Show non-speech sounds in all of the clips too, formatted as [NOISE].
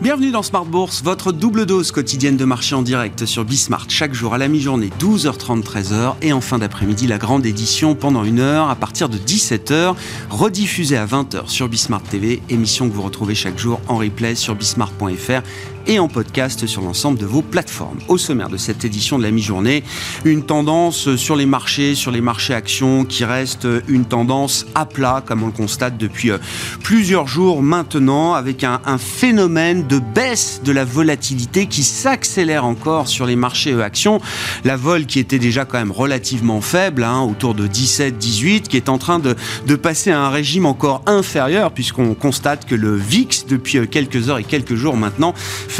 Bienvenue dans Smart Bourse, votre double dose quotidienne de marché en direct sur Bismart chaque jour à la mi-journée 12h30 13h et en fin d'après-midi la grande édition pendant une heure à partir de 17h rediffusée à 20h sur Bismart TV, émission que vous retrouvez chaque jour en replay sur bismart.fr et en podcast sur l'ensemble de vos plateformes. Au sommaire de cette édition de la mi-journée, une tendance sur les marchés, sur les marchés actions qui reste une tendance à plat comme on le constate depuis euh, plusieurs jours maintenant avec un, phénomène de baisse de la volatilité qui s'accélère encore sur les marchés euh, actions. La vol qui était déjà quand même relativement faible, hein, autour de 17-18, qui est en train de, de passer à un régime encore inférieur puisqu'on constate que le VIX depuis euh, quelques heures et quelques jours maintenant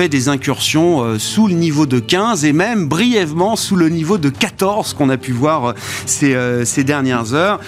des incursions euh, sous le niveau de 15 et même brièvement sous le niveau de 14 qu'on a pu voir euh, ces, euh, ces dernières heures.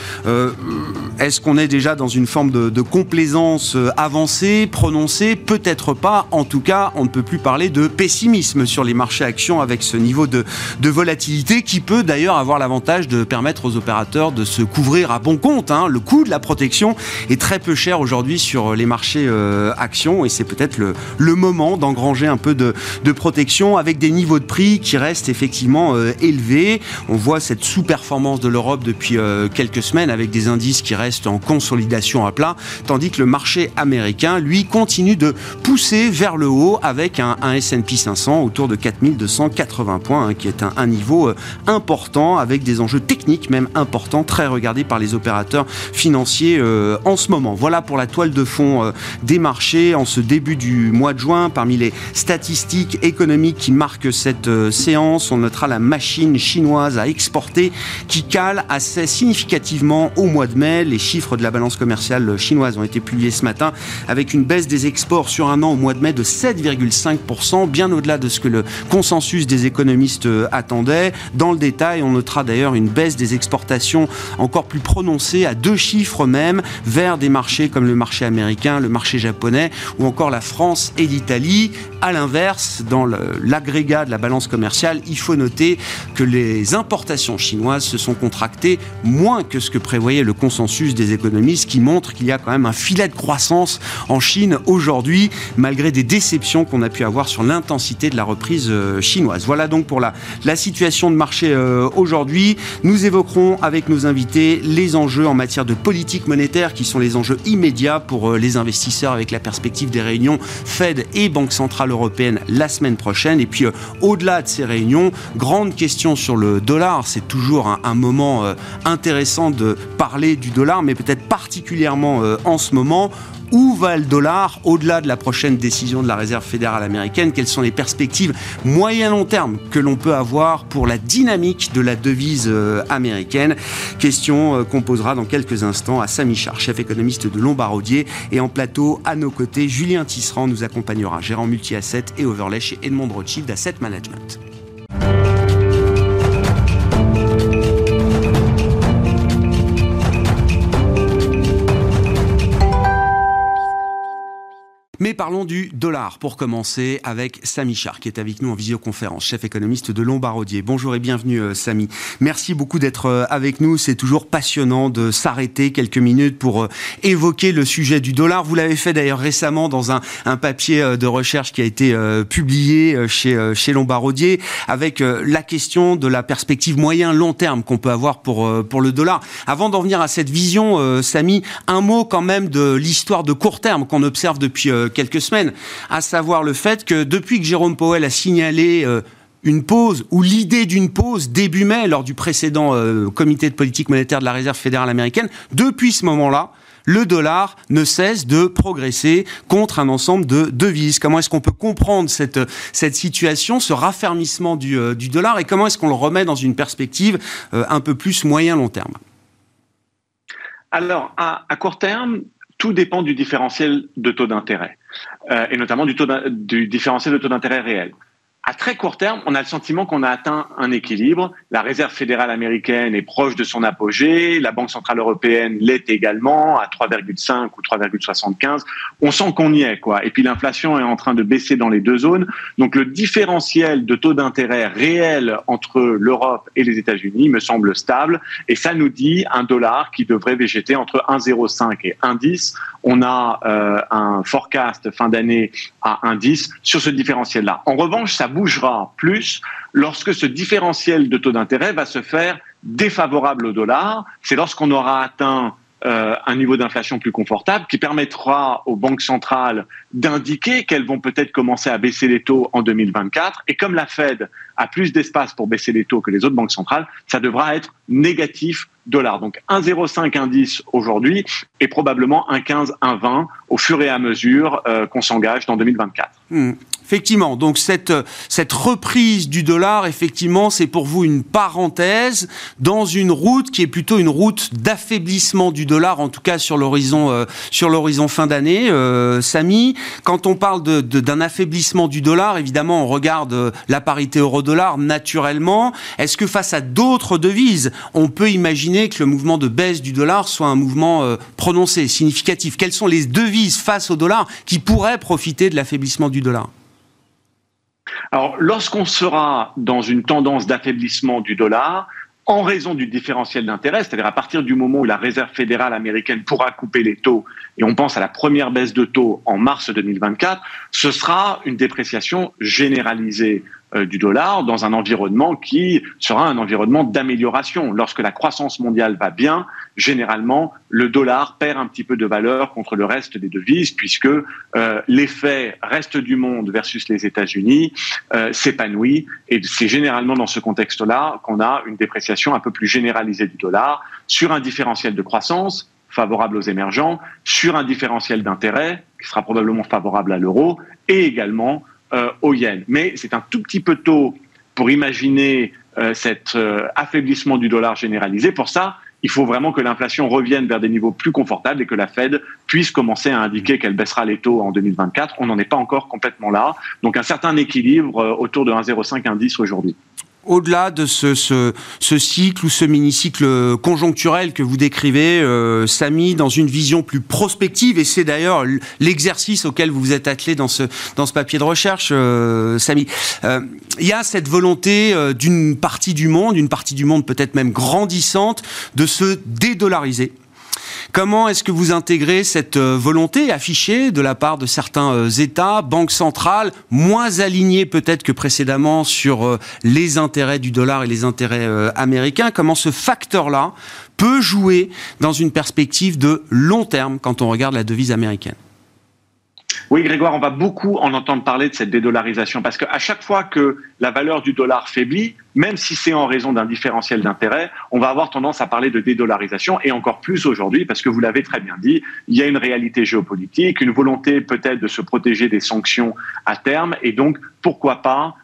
Est-ce qu'on est déjà dans une forme de, complaisance avancée, prononcée? Peut-être pas. En tout cas, on ne peut plus parler de pessimisme sur les marchés actions avec ce niveau de, volatilité qui peut d'ailleurs avoir l'avantage de permettre aux opérateurs de se couvrir à bon compte. Hein. Le coût de la protection est très peu cher aujourd'hui sur les marchés actions et c'est peut-être le moment d'engranger un peu de, protection avec des niveaux de prix qui restent effectivement euh, élevés. On voit cette sous-performance de l'Europe depuis euh, quelques semaines avec des indices qui restent en consolidation à plat, tandis que le marché américain, lui, continue de pousser vers le haut avec un, S&P 500 autour de 4280 points, hein, qui est un, niveau euh, important avec des enjeux techniques même importants, très regardés par les opérateurs financiers en ce moment. Voilà pour la toile de fond des marchés en ce début du mois de juin. Parmi les statistiques économiques qui marquent cette euh, séance. On notera la machine chinoise à exporter qui cale assez significativement au mois de mai. Les chiffres de la balance commerciale chinoise ont été publiés ce matin avec une baisse des exports sur un an au mois de mai de 7,5%, bien au-delà de ce que le consensus des économistes euh, attendait. Dans le détail, on notera d'ailleurs une baisse des exportations encore plus prononcée à deux chiffres même vers des marchés comme le marché américain, le marché japonais ou encore la France et l'Italie. À l'inverse, dans l'agrégat de la balance commerciale, il faut noter que les importations chinoises se sont contractées moins que ce que prévoyait le consensus des économistes qui montre qu'il y a quand même un filet de croissance en Chine aujourd'hui, malgré des déceptions qu'on a pu avoir sur l'intensité de la reprise euh, chinoise. Voilà donc pour la, la situation de marché euh, aujourd'hui. Nous évoquerons avec nos invités les enjeux en matière de politique monétaire qui sont les enjeux immédiats pour euh, les investisseurs avec la perspective des réunions Fed et Banque centrale européenne la semaine prochaine. Et puis, euh, au-delà de ces réunions, grande question sur le dollar. C'est toujours un, moment euh, intéressant de parler du dollar, mais peut-être particulièrement euh, en ce moment. Où va le dollar au-delà de la prochaine décision de la Réserve fédérale américaine? Quelles sont les perspectives moyen-long terme que l'on peut avoir pour la dynamique de la devise américaine? Question qu'on posera dans quelques instants à Samy Char, chef économiste de Lombardier. Et en plateau, à nos côtés, Julien Tisserand nous accompagnera, gérant multi et Overlay chez Edmond Rothschild Asset Management. Mais parlons du dollar pour commencer avec Samy Char qui est avec nous en visioconférence, chef économiste de Lombardier. Bonjour et bienvenue euh, Samy. Merci beaucoup d'être euh, avec nous. C'est toujours passionnant de s'arrêter quelques minutes pour euh, évoquer le sujet du dollar. Vous l'avez fait d'ailleurs récemment dans un, un, papier de recherche qui a été publié chez, chez Lombardier avec la question de la perspective moyen-long terme qu'on peut avoir pour, pour le dollar. Avant d'en venir à cette vision, Samy, un mot quand même de l'histoire de court terme qu'on observe depuis quelques semaines, à savoir le fait que depuis que Jérôme Powell a signalé euh, une pause ou l'idée d'une pause début mai lors du précédent euh, comité de politique monétaire de la Réserve fédérale américaine, depuis ce moment-là, le dollar ne cesse de progresser contre un ensemble de devises. Comment est-ce qu'on peut comprendre cette, cette situation, ce raffermissement du, euh, dollar et comment est-ce qu'on le remet dans une perspective un peu plus moyen-long terme? Alors, à court terme, tout dépend du différentiel de taux d'intérêt, euh, et notamment du, différentiel de taux d'intérêt réel. À très court terme, on a le sentiment qu'on a atteint un équilibre. La Réserve fédérale américaine est proche de son apogée, la Banque centrale européenne l'est également à 3,5 ou 3,75. On sent qu'on y est, quoi. Et puis l'inflation est en train de baisser dans les deux zones. Donc le différentiel de taux d'intérêt réel entre l'Europe et les États-Unis me semble stable. Et ça nous dit un dollar qui devrait végéter entre 1,05 et 1,10. On a euh, un forecast fin d'année à 1,10 sur ce différentiel-là. En revanche, ça bougera plus lorsque ce différentiel de taux d'intérêt va se faire défavorable au dollar. C'est lorsqu'on aura atteint euh, un niveau d'inflation plus confortable qui permettra aux banques centrales d'indiquer qu'elles vont peut-être commencer à baisser les taux en 2024. Et comme la Fed a plus d'espace pour baisser les taux que les autres banques centrales, ça devra être négatif dollar. Donc 1,05 indice aujourd'hui et probablement 1,15, 1,20 au fur et à mesure euh, qu'on s'engage dans 2024. Effectivement, donc cette, cette reprise du dollar, effectivement, c'est pour vous une parenthèse dans une route qui est plutôt une route d'affaiblissement du dollar, en tout cas sur l'horizon euh, sur l'horizon fin d'année. Euh, Samy, quand on parle d'un de, affaiblissement du dollar, évidemment, on regarde euh, la parité euro-dollar naturellement. Est-ce que face à d'autres devises, on peut imaginer que le mouvement de baisse du dollar soit un mouvement euh, prononcé, significatif? Quelles sont les devises face au dollar qui pourraient profiter de l'affaiblissement du dollar? Alors, lorsqu'on sera dans une tendance d'affaiblissement du dollar, en raison du différentiel d'intérêt, c'est-à-dire à partir du moment où la Réserve fédérale américaine pourra couper les taux, et on pense à la première baisse de taux en mars 2024, ce sera une dépréciation généralisée du dollar dans un environnement qui sera un environnement d'amélioration. Lorsque la croissance mondiale va bien, généralement, le dollar perd un petit peu de valeur contre le reste des devises, puisque euh, l'effet reste du monde versus les États-Unis euh, s'épanouit. Et c'est généralement dans ce contexte-là qu'on a une dépréciation un peu plus généralisée du dollar sur un différentiel de croissance favorable aux émergents, sur un différentiel d'intérêt qui sera probablement favorable à l'euro, et également euh, au yen. Mais c'est un tout petit peu tôt pour imaginer euh, cet euh, affaiblissement du dollar généralisé. Pour ça, il faut vraiment que l'inflation revienne vers des niveaux plus confortables et que la Fed puisse commencer à indiquer qu'elle baissera les taux en 2024. On n'en est pas encore complètement là. Donc un certain équilibre autour de 1,05 indice aujourd'hui au-delà de ce, cycle ou ce mini-cycle conjoncturel que vous décrivez, euh, Samy, dans une vision plus prospective, et c'est d'ailleurs l'exercice auquel vous vous êtes attelé dans ce, dans ce papier de recherche, euh, Samy, euh, il y a cette volonté d'une partie du monde, une partie du monde peut-être même grandissante, de se dédollariser Comment est-ce que vous intégrez cette euh, volonté affichée de la part de certains euh, États, banques centrales, moins alignées peut-être que précédemment sur euh, les intérêts du dollar et les intérêts américains? Comment ce facteur-là peut jouer dans une perspective de long terme quand on regarde la devise américaine? Oui, Grégoire, on va beaucoup en entendre parler de cette dédollarisation parce qu'à chaque fois que la valeur du dollar faiblit, même si c'est en raison d'un différentiel d'intérêt, on va avoir tendance à parler de dédollarisation et encore plus aujourd'hui parce que vous l'avez très bien dit, il y a une réalité géopolitique, une volonté peut-être de se protéger des sanctions à terme et donc pourquoi pas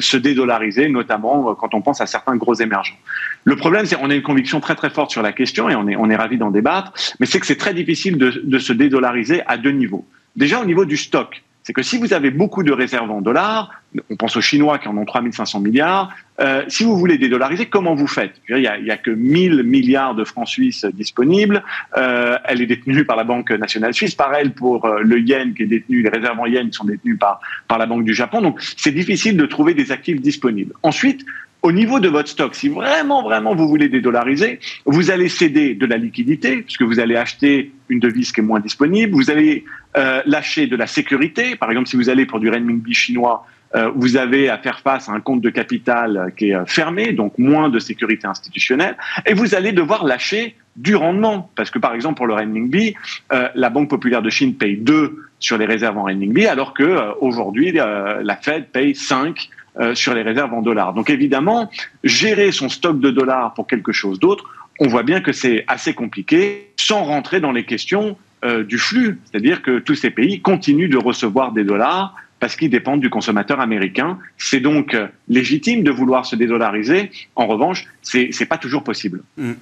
se dédollariser, notamment quand on pense à certains gros émergents. Le problème, c'est qu'on a une conviction très très forte sur la question et on est, on est ravi d'en débattre, mais c'est que c'est très difficile de, de se dédollariser à deux niveaux. Déjà au niveau du stock, c'est que si vous avez beaucoup de réserves en dollars, on pense aux Chinois qui en ont 3500 milliards, euh, si vous voulez dédollariser, comment vous faites? Il n'y a, a, que 1000 milliards de francs suisses disponibles. Euh, elle est détenue par la Banque nationale suisse. Pareil pour euh, le yen qui est détenu, les réserves en yen sont détenues par, par la Banque du Japon. Donc c'est difficile de trouver des actifs disponibles. Ensuite, au niveau de votre stock, si vraiment, vraiment vous voulez dédollariser, vous allez céder de la liquidité, puisque vous allez acheter une devise qui est moins disponible, vous allez euh, lâcher de la sécurité. Par exemple, si vous allez pour du renminbi chinois, euh, vous avez à faire face à un compte de capital qui est euh, fermé, donc moins de sécurité institutionnelle, et vous allez devoir lâcher du rendement, parce que par exemple pour le renminbi, euh, la Banque populaire de Chine paye 2 sur les réserves en renminbi, alors que euh, la Fed paye 5 euh, sur les réserves en dollars. Donc évidemment, gérer son stock de dollars pour quelque chose d'autre, on voit bien que c'est assez compliqué, sans rentrer dans les questions euh, du flux, c'est-à-dire que tous ces pays continuent de recevoir des dollars parce qu'ils dépendent du consommateur américain. C'est donc euh, légitime de vouloir se dédollariser. En revanche, c'est n'est pas toujours possible. Mmh.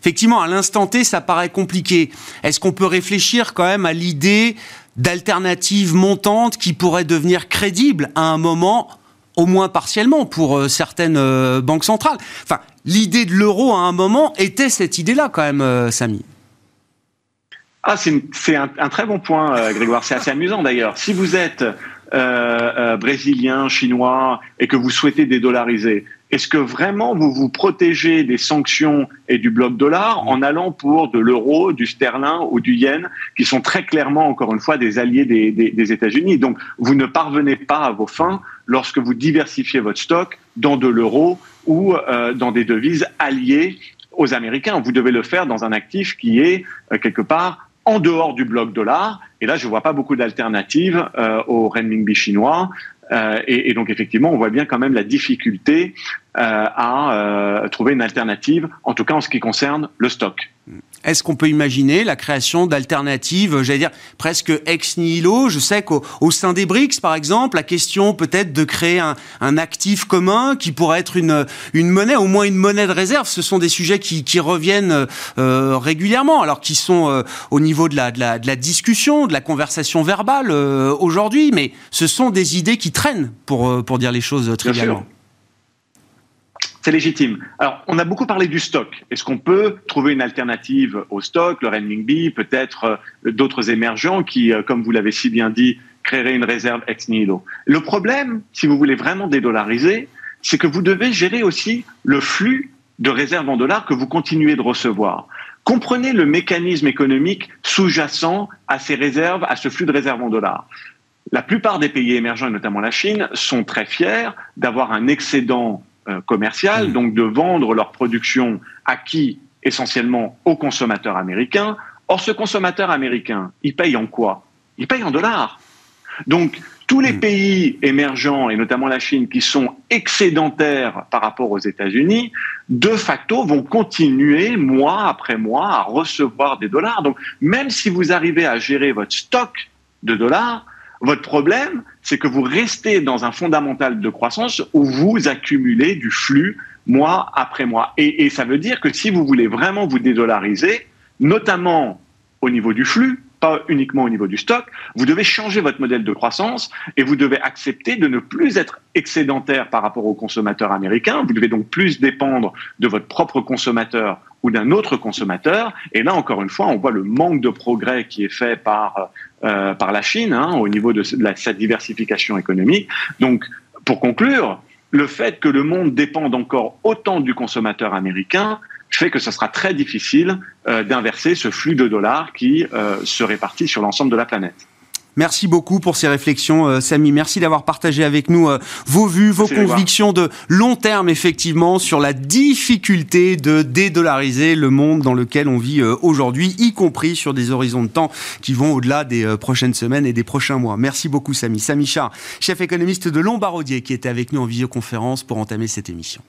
Effectivement, à l'instant T, ça paraît compliqué. Est-ce qu'on peut réfléchir quand même à l'idée d'alternatives montantes qui pourraient devenir crédibles à un moment au moins partiellement pour euh, certaines euh, banques centrales. Enfin, l'idée de l'euro à un moment était cette idée-là quand même, Samy. Ah, c'est un, très bon point, Grégoire. C'est assez amusant d'ailleurs. Si vous êtes euh, euh, brésilien, chinois, et que vous souhaitez dédollariser, est-ce que vraiment vous vous protégez des sanctions et du bloc dollar en allant pour de l'euro, du sterling ou du yen, qui sont très clairement, encore une fois, des alliés des, des, États-Unis? Donc, vous ne parvenez pas à vos fins lorsque vous diversifiez votre stock dans de l'euro ou euh, dans des devises alliées aux Américains. Vous devez le faire dans un actif qui est quelque part en dehors du bloc dollar. Et là, je ne vois pas beaucoup d'alternatives euh, au renminbi chinois. Euh, et, donc, effectivement, on voit bien quand même la difficulté euh, à euh, trouver une alternative, en tout cas en ce qui concerne le stock. Est-ce qu'on peut imaginer la création d'alternatives, j'allais dire presque ex nihilo? Je sais qu'au sein des BRICS, par exemple, la question peut-être de créer un, actif commun qui pourrait être une, une monnaie, au moins une monnaie de réserve, ce sont des sujets qui, reviennent euh, régulièrement, alors qui sont euh, au niveau de la, de, la, de la, discussion, de la conversation verbale euh, aujourd'hui, mais ce sont des idées qui traînent, pour, pour dire les choses trivialement. C'est légitime. Alors, on a beaucoup parlé du stock. Est-ce qu'on peut trouver une alternative au stock, le renminbi, peut-être euh, d'autres émergents qui, euh, comme vous l'avez si bien dit, créeraient une réserve ex nihilo? Le problème, si vous voulez vraiment dédollariser, c'est que vous devez gérer aussi le flux de réserves en dollars que vous continuez de recevoir. Comprenez le mécanisme économique sous-jacent à ces réserves, à ce flux de réserves en dollars. La plupart des pays émergents, et notamment la Chine, sont très fiers d'avoir un excédent euh, commercial, mmh. donc de vendre leur production à qui Essentiellement aux consommateurs américains. Or, ce consommateur américain, il paye en quoi? Il paye en dollars. Donc, tous les mmh. pays émergents, et notamment la Chine, qui sont excédentaires par rapport aux États-Unis, de facto vont continuer mois après mois à recevoir des dollars. Donc, même si vous arrivez à gérer votre stock de dollars, votre problème, c'est que vous restez dans un fondamental de croissance où vous accumulez du flux mois après mois. Et, ça veut dire que si vous voulez vraiment vous dédollariser, notamment au niveau du flux, pas uniquement au niveau du stock, vous devez changer votre modèle de croissance et vous devez accepter de ne plus être excédentaire par rapport aux consommateurs américains. Vous devez donc plus dépendre de votre propre consommateur ou d'un autre consommateur. Et là, encore une fois, on voit le manque de progrès qui est fait par, euh, par la Chine hein, au niveau de, sa diversification économique. Donc, pour conclure, le fait que le monde dépende encore autant du consommateur américain fait que ce sera très difficile euh, d'inverser ce flux de dollars qui euh, se répartit sur l'ensemble de la planète. Merci beaucoup pour ces réflexions, euh, Samy. Merci d'avoir partagé avec nous euh, vos vues, vos convictions de long terme, effectivement, sur la difficulté de dédollariser le monde dans lequel on vit euh, aujourd'hui, y compris sur des horizons de temps qui vont au-delà des prochaines semaines et des prochains mois. Merci beaucoup, Samy. Samy Char, chef économiste de Lombardier, qui était avec nous en visioconférence pour entamer cette émission.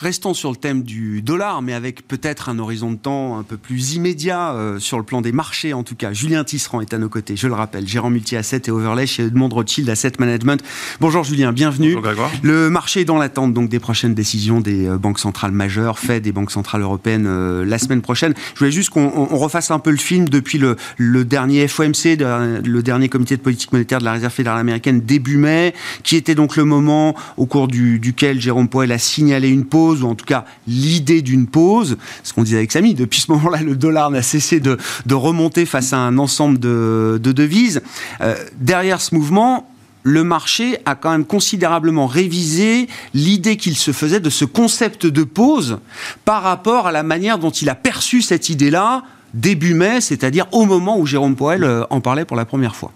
Restons sur le thème du dollar, mais avec peut-être un horizon de temps un peu plus immédiat euh, sur le plan des marchés en tout cas. Julien Tisserand est à nos côtés, je le rappelle, gérant multi-asset et overlay chez Edmond Rothschild Asset Management. Bonjour Julien, bienvenue. Bonjour Grégoire. Le marché est dans l'attente donc des prochaines décisions des euh, banques centrales majeures, fait des banques centrales européennes euh, la semaine prochaine. Je voulais juste qu'on refasse un peu le film depuis le, le, dernier FOMC, le dernier comité de politique monétaire de la Réserve fédérale américaine début mai, qui était donc le moment au cours du, duquel Jérôme Powell a signalé une pause ou en tout cas l'idée d'une pause. Ce qu'on disait avec Samy, depuis ce moment-là, le dollar n'a cessé de, remonter face à un ensemble de, devises. Euh, derrière ce mouvement, le marché a quand même considérablement révisé l'idée qu'il se faisait de ce concept de pause par rapport à la manière dont il a perçu cette idée-là début mai, c'est-à-dire au moment où Jérôme Poel euh, en parlait pour la première fois.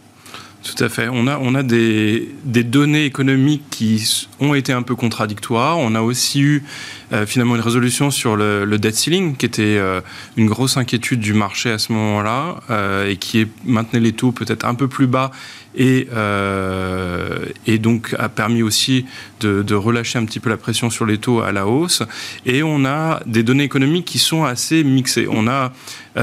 Tout à fait. On a, on a des, des, données économiques qui ont été un peu contradictoires. On a aussi eu euh, finalement une résolution sur le, le, debt ceiling, qui était euh, une grosse inquiétude du marché à ce moment-là, euh, et qui maintenait les taux peut-être un peu plus bas, et, et donc a permis aussi de, de, relâcher un petit peu la pression sur les taux à la hausse. Et on a des données économiques qui sont assez mixées. On a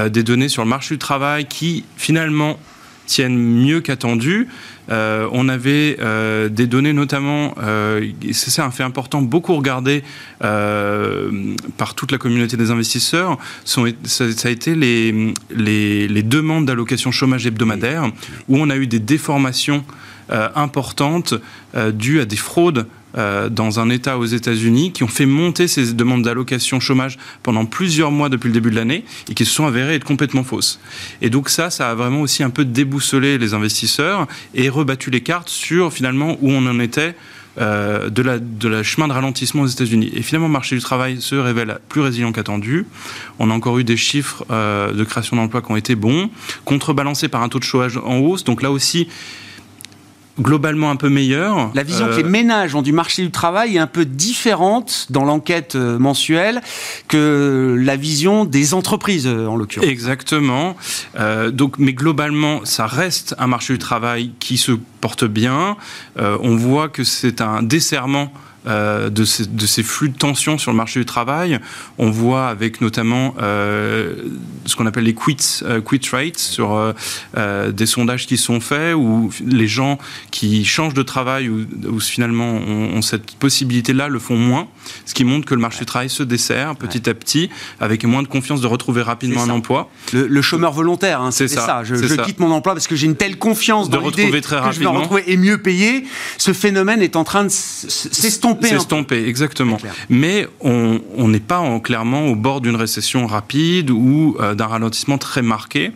des données sur le marché du travail qui finalement tiennent mieux qu'attendu. Euh, on avait euh, des données notamment, euh, c'est un fait important, beaucoup regardé euh, par toute la communauté des investisseurs, sont, ça, ça, a été les, les, les demandes d'allocation chômage hebdomadaire, où on a eu des déformations importantes dues à des fraudes euh, dans un État aux États-Unis qui ont fait monter ces demandes d'allocation chômage pendant plusieurs mois depuis le début de l'année et qui se sont avérées être complètement fausses. Et donc ça, ça a vraiment aussi un peu déboussolé les investisseurs et rebattu les cartes sur finalement où on en était euh, de, la, de la chemin de ralentissement aux États-Unis. Et finalement, le marché du travail se révèle plus résilient qu'attendu. On a encore eu des chiffres euh, de création d'emplois qui ont été bons, contrebalancés par un taux de chômage en hausse. Donc là aussi, globalement un peu meilleur. La vision euh... que les ménages ont du marché du travail est un peu différente dans l'enquête euh, mensuelle que la vision des entreprises euh, en l'occurrence. Exactement. Euh, donc, mais globalement, ça reste un marché du travail qui se porte bien. Euh, on voit que c'est un desserrement euh, de, ces, de, ces, flux de tension sur le marché du travail. On voit avec notamment euh, ce qu'on appelle les quits, euh, quit rates sur euh, des sondages qui sont faits où les gens qui changent de travail ou, ou finalement ont, ont cette possibilité-là le font moins, ce qui montre que le marché ouais. du travail se dessert petit ouais. à petit avec moins de confiance de retrouver rapidement un emploi. Le, le, chômeur volontaire, hein, c'est ça. ça. Je, je ça. quitte mon emploi parce que j'ai une telle confiance de dans retrouver très que rapidement. je vais retrouver et mieux payer. Ce phénomène est en train de s'estomper s'estomper. S'estomper, exactement. Mais on n'est pas en, clairement au bord d'une récession rapide ou euh, d'un ralentissement très marqué.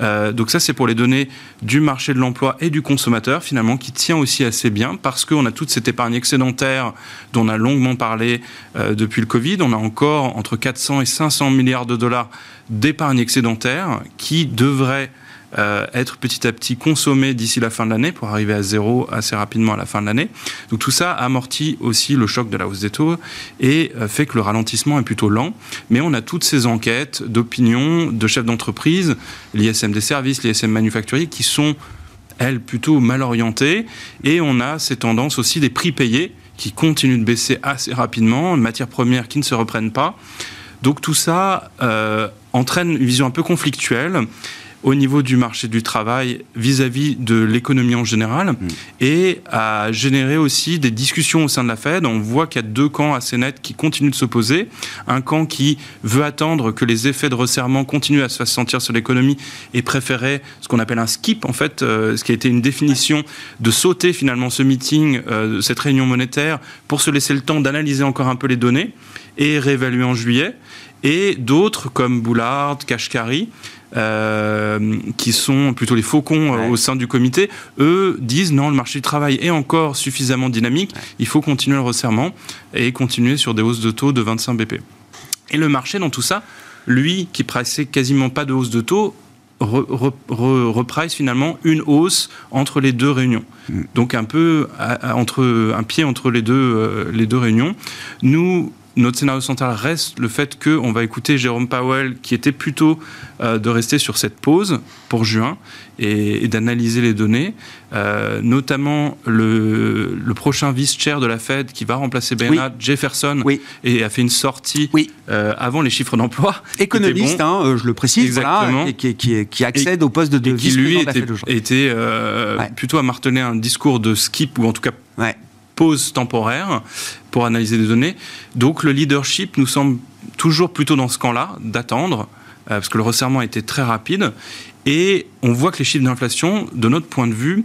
Euh, donc ça, c'est pour les données du marché de l'emploi et du consommateur, finalement, qui tient aussi assez bien parce qu'on a toute cette épargne excédentaire dont on a longuement parlé euh, depuis le Covid. On a encore entre 400 et 500 milliards de dollars d'épargne excédentaire qui devrait euh, être petit à petit consommé d'ici la fin de l'année pour arriver à zéro assez rapidement à la fin de l'année. Donc tout ça amortit aussi le choc de la hausse des taux et euh, fait que le ralentissement est plutôt lent. Mais on a toutes ces enquêtes d'opinion de chefs d'entreprise, l'ISM des services, l'ISM manufacturier, qui sont elles plutôt mal orientées et on a ces tendances aussi des prix payés qui continuent de baisser assez rapidement, matières premières qui ne se reprennent pas. Donc tout ça euh, entraîne une vision un peu conflictuelle au niveau du marché du travail vis-à-vis -vis de l'économie en général mmh. et à générer aussi des discussions au sein de la Fed. On voit qu'il y a deux camps assez nets qui continuent de s'opposer. Un camp qui veut attendre que les effets de resserrement continuent à se faire sentir sur l'économie et préférer ce qu'on appelle un skip, en fait, euh, ce qui a été une définition de sauter finalement ce meeting, euh, cette réunion monétaire, pour se laisser le temps d'analyser encore un peu les données et réévaluer en juillet. Et d'autres comme Boulard, Kashkari, euh, qui sont plutôt les faucons euh, ouais. au sein du comité, eux disent non, le marché du travail est encore suffisamment dynamique, ouais. il faut continuer le resserrement et continuer sur des hausses de taux de 25 BP. Et le marché dans tout ça, lui qui pressait quasiment pas de hausse de taux, reprice finalement une hausse entre les deux réunions. Mmh. Donc un peu à, à, entre un pied entre les deux euh, les deux réunions. Nous notre scénario central reste le fait qu'on va écouter Jérôme Powell, qui était plutôt euh, de rester sur cette pause pour juin et, et d'analyser les données, euh, notamment le, le prochain vice-chair de la Fed qui va remplacer Bernard oui. Jefferson oui. et a fait une sortie oui. euh, avant les chiffres d'emploi. Économiste, bon. hein, je le précise, voilà, et qui, qui, qui, accède et, au poste de, de vice-président de la Fed. était euh, ouais. plutôt à marteler un discours de skip ou en tout cas ouais pause temporaire pour analyser des données. Donc le leadership nous semble toujours plutôt dans ce camp-là, d'attendre, euh, parce que le resserrement a été très rapide, et on voit que les chiffres d'inflation, de notre point de vue,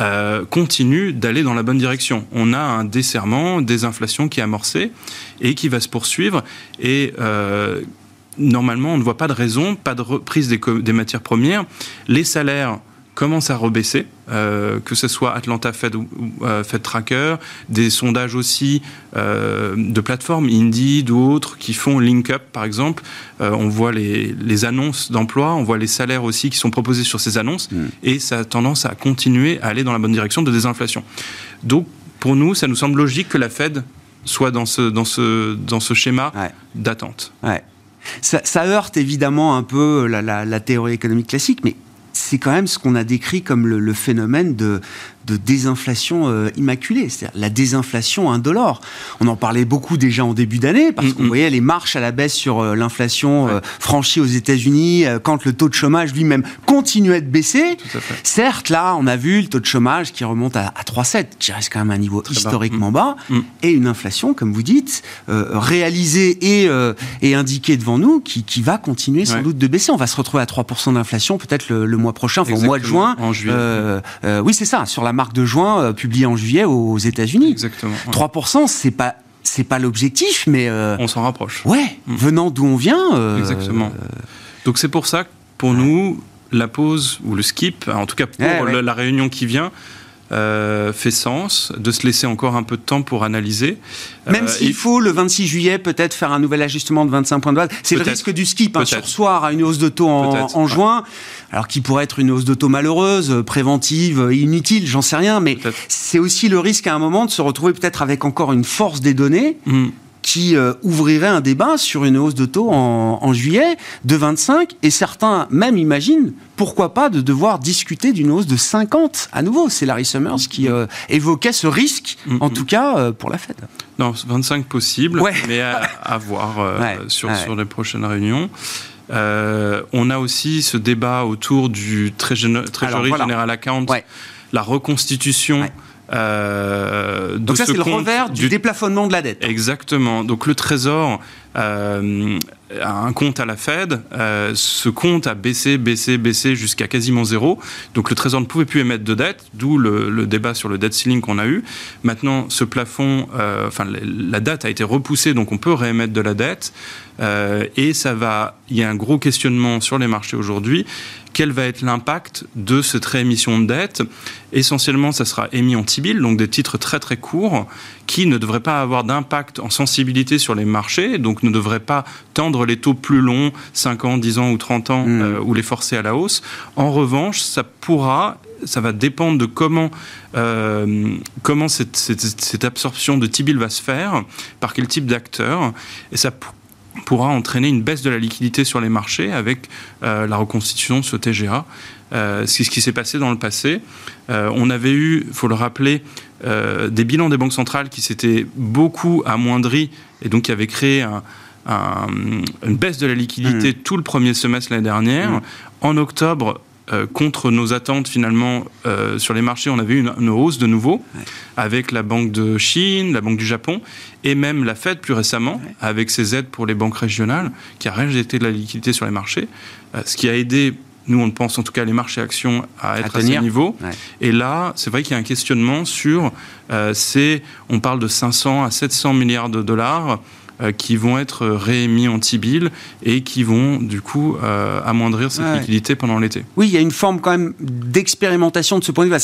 euh, continuent d'aller dans la bonne direction. On a un desserrement, des inflations qui est amorcé et qui va se poursuivre, et euh, normalement on ne voit pas de raison, pas de reprise des, des matières premières. Les salaires commence à rebaisser, euh, que ce soit Atlanta Fed euh, Fed Tracker, des sondages aussi euh, de plateformes, Indeed ou autres, qui font Link Up par exemple. on voit les, les annonces d'emploi, on voit les salaires aussi qui sont proposés sur ces annonces, mm. et ça a tendance à continuer à aller dans la bonne direction de désinflation. Donc pour nous, ça nous semble logique que la Fed soit dans ce, dans ce, dans ce schéma d'attente. Ouais. Ça, ça, heurte évidemment un peu la, la, la théorie économique classique, mais c'est quand même ce qu'on a décrit comme le, phénomène de, de désinflation euh, immaculée, c'est-à-dire la désinflation indolore. On en parlait beaucoup déjà en début d'année, parce qu'on voyait les marches à la baisse sur euh, l'inflation euh, franchie aux États-Unis, quand le taux de chômage lui-même continuait de baisser. Certes, là, on a vu le taux de chômage qui remonte à, 3,7, qui reste quand même un niveau historiquement bas, mm. et une inflation, comme vous dites, réalisée et, et indiquée devant nous, qui, qui va continuer sans doute de baisser. On va se retrouver à 3% d'inflation peut-être le, mois prochain, enfin, au mois de juin. En juillet. oui, c'est ça, sur la marque de juin euh, publiée en juillet aux États-Unis. Exactement. 3%, c'est pas c'est pas l'objectif, mais euh, on s'en rapproche. Ouais, mm. venant d'où on vient. Euh, Exactement. Donc c'est pour ça que pour nous, la pause ou le skip, en tout cas pour la réunion qui vient, euh, fait sens, de se laisser encore un peu de temps pour analyser. Même euh, s'il faut, le 26 juillet, peut-être faire un nouvel ajustement de 25 points de base. C'est le risque du skip, hein, sur soir à une hausse de taux en, juin, alors qui pourrait être une hausse de taux malheureuse, préventive, inutile, j'en sais rien, mais c'est aussi le risque à un moment de se retrouver peut-être avec encore une force des données. Hmm qui euh, ouvrirait un débat sur une hausse de taux en, juillet de 25 et certains même imaginent pourquoi pas de devoir discuter d'une hausse de 50 à nouveau. C'est Larry Summers qui euh, évoquait ce risque, mm, en tout cas euh, pour la Fed. Non, 25 possible, mais à, voir [LAUGHS] sur, sur les prochaines réunions. on a aussi ce débat autour du Treasury General Account, la reconstitution euh, Donc ça, c'est le revers du, déplafonnement de la dette. Exactement. Donc le Trésor euh, a un compte à la Fed. Euh, ce compte a baissé, baissé, baissé jusqu'à quasiment zéro. Donc le Trésor ne pouvait plus émettre de dette, d'où le, débat sur le debt ceiling qu'on a eu. Maintenant, ce plafond, enfin la date a été repoussée, donc on peut réémettre de la dette. et ça va, il y a un gros questionnement sur les marchés aujourd'hui quel va être l'impact de cette réémission de dette Essentiellement, ça sera émis en T-bill, donc des titres très très courts qui ne devraient pas avoir d'impact en sensibilité sur les marchés, donc ne devraient pas tendre les taux plus longs, 5 ans, 10 ans ou 30 ans, mmh. euh, ou les forcer à la hausse. En revanche, ça pourra ça va dépendre de comment, euh, comment cette, cette, absorption de T-bill va se faire, par quel type d'acteur, et ça pourra entraîner une baisse de la liquidité sur les marchés avec euh, la reconstitution de ce TGA. Euh, c'est ce qui s'est passé dans le passé. Euh, on avait eu, il faut le rappeler, des bilans des banques centrales qui s'étaient beaucoup amoindris et donc qui avaient créé une baisse de la liquidité mmh. tout le premier semestre l'année dernière. Mmh. En octobre, euh, contre nos attentes finalement euh, sur les marchés, on avait eu une, hausse de nouveau avec la Banque de Chine, la Banque du Japon et même la Fed plus récemment avec ses aides pour les banques régionales qui a réinjecté de la liquidité sur les marchés, euh, ce qui a aidé nous, on pense en tout cas les marchés actions à être à, ce niveau. Et là, c'est vrai qu'il y a un questionnement sur, c'est, on parle de 500 à 700 milliards de dollars qui vont être réémis en T-bill et qui vont du coup euh, amoindrir cette liquidité pendant l'été. Oui, il y a une forme quand même d'expérimentation de ce point de vue.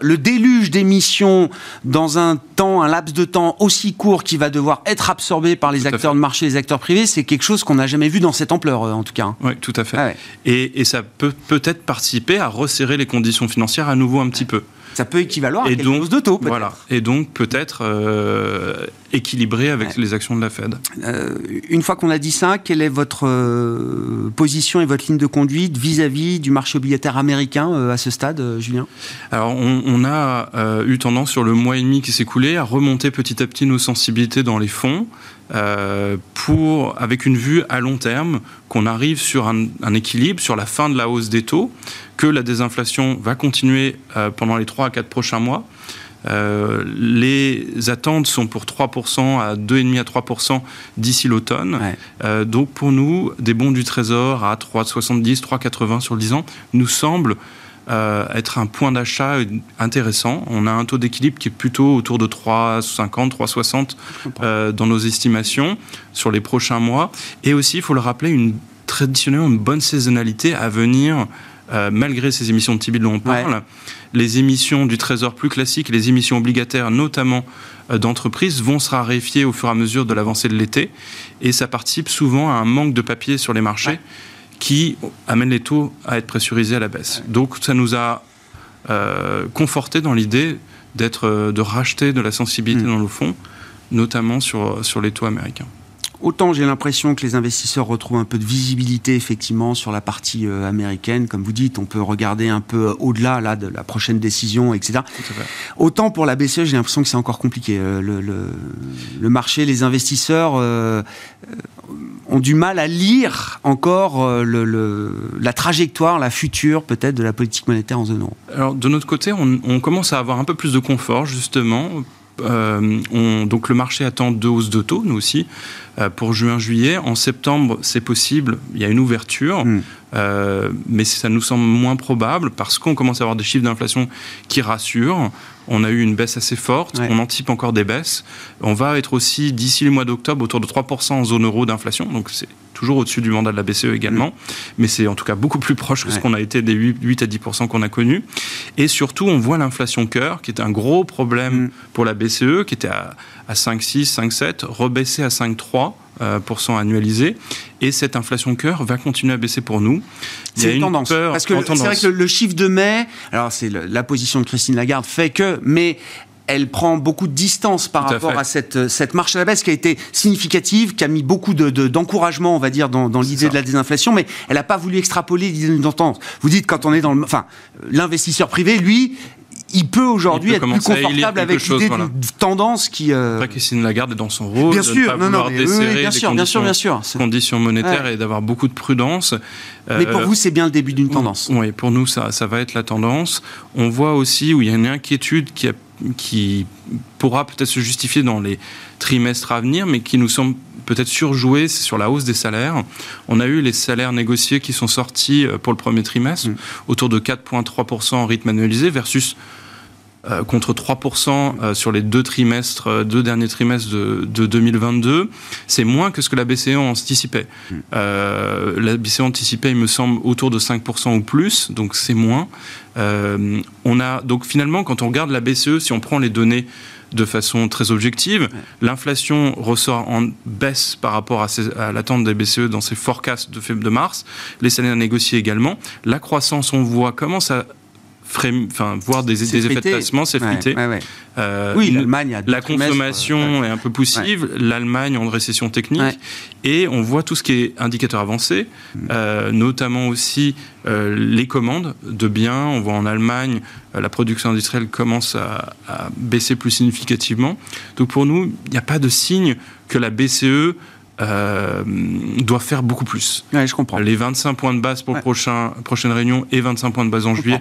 Le déluge d'émissions dans un temps, un laps de temps aussi court qui va devoir être absorbé par les acteurs de marché, les acteurs privés, c'est quelque chose qu'on n'a jamais vu dans cette ampleur euh, en tout cas. Hein. Oui, tout à fait. Ah et, et, ça peut peut-être participer à resserrer les conditions financières à nouveau un petit peu ça peut équivaloir à et donc, de taux. Voilà. Et donc peut-être euh, équilibré avec les actions de la Fed. Euh, une fois qu'on a dit ça, quelle est votre euh, position et votre ligne de conduite vis-à-vis du marché obligataire américain à ce stade, Julien? Alors on, on a eu tendance sur le mois et demi qui s'est écoulé à remonter petit à petit nos sensibilités dans les fonds. Euh, pour, avec une vue à long terme, qu'on arrive sur un, équilibre, sur la fin de la hausse des taux, que la désinflation va continuer euh, pendant les 3 à 4 prochains mois. Euh, les attentes sont pour 3% à 2,5% à 3% d'ici l'automne. donc pour nous, des bons du Trésor à 3,70, 3,80 sur le 10 ans nous semblent euh, être un point d'achat intéressant. On a un taux d'équilibre qui est plutôt autour de 3,50, 3,60 euh, dans nos estimations sur les prochains mois. Et aussi, il faut le rappeler, une traditionnellement une bonne saisonnalité à venir malgré ces émissions de T-bill dont on parle, les émissions du Trésor plus classiques, les émissions obligataires, notamment d'entreprises, vont se raréfier au fur et à mesure de l'avancée de l'été. Et ça participe souvent à un manque de papier sur les marchés qui amène les taux à être pressurisés à la baisse. Donc ça nous a euh, conforté dans l'idée d'être, euh, de racheter de la sensibilité hmm. dans le fond, notamment sur, sur les taux américains. Autant j'ai l'impression que les investisseurs retrouvent un peu de visibilité effectivement sur la partie euh, américaine, comme vous dites, on peut regarder un peu au-delà là de la prochaine décision, etc. Autant pour la BCE, j'ai l'impression que c'est encore compliqué. Le, le, marché, les investisseurs ont du mal à lire encore euh, le, la trajectoire, la future peut-être de la politique monétaire en zone euro Alors de notre côté, on, commence à avoir un peu plus de confort justement. Euh, on, donc le marché attend deux hausses de taux, nous aussi, euh, pour juin-juillet. En septembre, c'est possible, il y a une ouverture, hmm. mais ça nous semble moins probable parce qu'on commence à avoir des chiffres d'inflation qui rassurent. On a eu une baisse assez forte, on anticipe encore des baisses. On va être aussi, d'ici le mois d'octobre, autour de 3% en zone euro d'inflation, donc c'est toujours au-dessus du mandat de la BCE également, mais c'est en tout cas beaucoup plus proche que ce qu'on a été des 8, à 10% qu'on a connus. Et surtout, on voit l'inflation cœur, qui est un gros problème mm. pour la BCE, qui était à, à 5,6, 5,7, rebaissé à 5,3% euh, annualisé. Et cette inflation cœur va continuer à baisser pour nous. C'est une, tendance. Parce que c'est vrai que le, chiffre de mai, alors c'est la position de Christine Lagarde fait que, mais elle prend beaucoup de distance par rapport à, cette, cette marche à la baisse qui a été significative, qui a mis beaucoup d'encouragement, de, on va dire, dans, dans l'idée de la désinflation, mais elle n'a pas voulu extrapoler l'idée d'une tendance. Vous dites quand on est dans le, enfin, l'investisseur privé, lui, il peut aujourd'hui être plus confortable avec l'idée d'une tendance qui. Euh... Après, Christine Lagarde est dans son rôle bien sûr, ne pas non, non, bien, sûr, bien sûr, bien sûr, conditions monétaires et d'avoir beaucoup de prudence. Mais pour euh, vous, c'est bien le début d'une tendance. Oui, pour nous, ça, ça va être la tendance. On voit aussi où il y a une inquiétude qui, a, qui pourra peut-être se justifier dans les trimestres à venir, mais qui nous semble peut-être surjoué, c'est sur la hausse des salaires. On a eu les salaires négociés qui sont sortis euh, pour le premier trimestre, mm. autour de 4,3% en rythme annualisé, versus euh, contre 3% euh, sur les deux trimestres, euh, deux derniers trimestres de, 2022, c'est moins que ce que la BCE anticipait. Hmm. la BCE anticipait, il me semble, autour de 5% ou plus, donc c'est moins. on a donc finalement, quand on regarde la BCE, si on prend les données de façon très objective. L'inflation ressort en baisse par rapport à, à l'attente des BCE dans ses forecasts de, de mars. Les salaires négociés également. La croissance, on voit, commence à enfin, voir des, des effets de placement s'effriter. Euh, oui, l'Allemagne La consommation est un peu poussive, l'Allemagne en récession technique, et on voit tout ce qui est indicateur avancé, mm. euh, notamment aussi euh, les commandes de biens. On voit en Allemagne, la production industrielle commence à, baisser plus significativement. Donc pour nous, il n'y a pas de signe que la BCE doit faire beaucoup plus. je comprends. Les 25 points de base pour la prochain, prochaine réunion et 25 points de base en juillet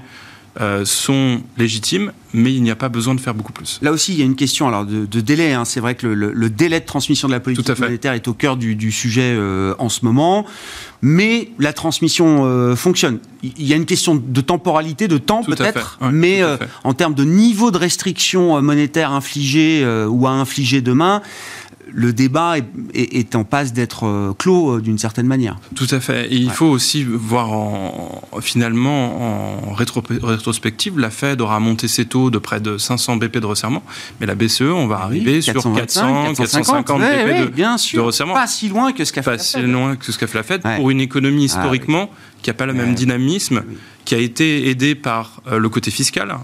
euh, sont légitimes, mais il n'y a pas besoin de faire beaucoup plus. Là aussi, il y a une question alors de, délai. Hein. C'est vrai que le, délai de transmission de la politique monétaire est au cœur du, sujet euh, en ce moment, mais la transmission euh, fonctionne. Il y a une question de temporalité, de temps peut-être, mais en termes de niveau de restriction monétaire infligée ou à infliger demain, le débat est, en passe d'être euh, clos euh, d'une certaine manière. Tout à fait. Et il faut aussi voir finalement en rétrospective, la Fed aura monté ses taux de près de 500 BP de resserrement, mais la BCE, on va arriver sur 400, 450 BP de, resserrement. Pas si loin que ce qu'a fait la Fed. Pas si fait la Fed pour une économie ah historiquement qui n'a pas le même dynamisme, qui a été aidée par euh, le côté fiscal.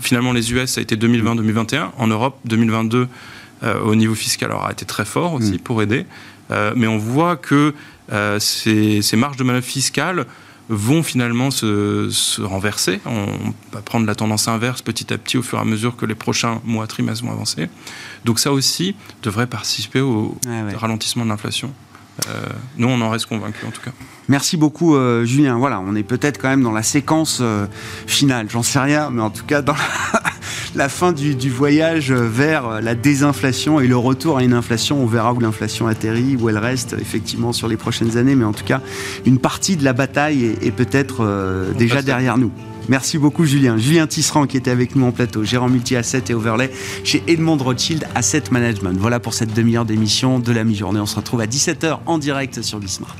Finalement, les US, ça a été 2020-2021. En Europe, 2022 euh, au niveau fiscal aura été très fort aussi mm. pour aider. Euh, mais on voit que euh, ces, marges de manœuvre fiscales vont finalement se, renverser. On va prendre la tendance inverse petit à petit au fur et à mesure que les prochains mois, trimestres vont avancer. Donc ça aussi devrait participer au ralentissement de l'inflation. Nous, on en reste convaincus en tout cas. Merci beaucoup, Julien. Voilà, on est peut-être quand même dans la séquence finale, j'en sais rien, mais en tout cas dans la, [LAUGHS] la fin du, voyage vers la désinflation et le retour à une inflation. On verra où l'inflation atterrit, où elle reste effectivement sur les prochaines années, mais en tout cas, une partie de la bataille est, peut-être euh, déjà derrière nous. Merci beaucoup Julien. Julien Tisserand qui était avec nous en plateau, gérant multi-asset et overlay chez Edmond Rothschild Asset Management. Voilà pour cette demi-heure d'émission de la mi-journée. On se retrouve à 17h en direct sur Bismart.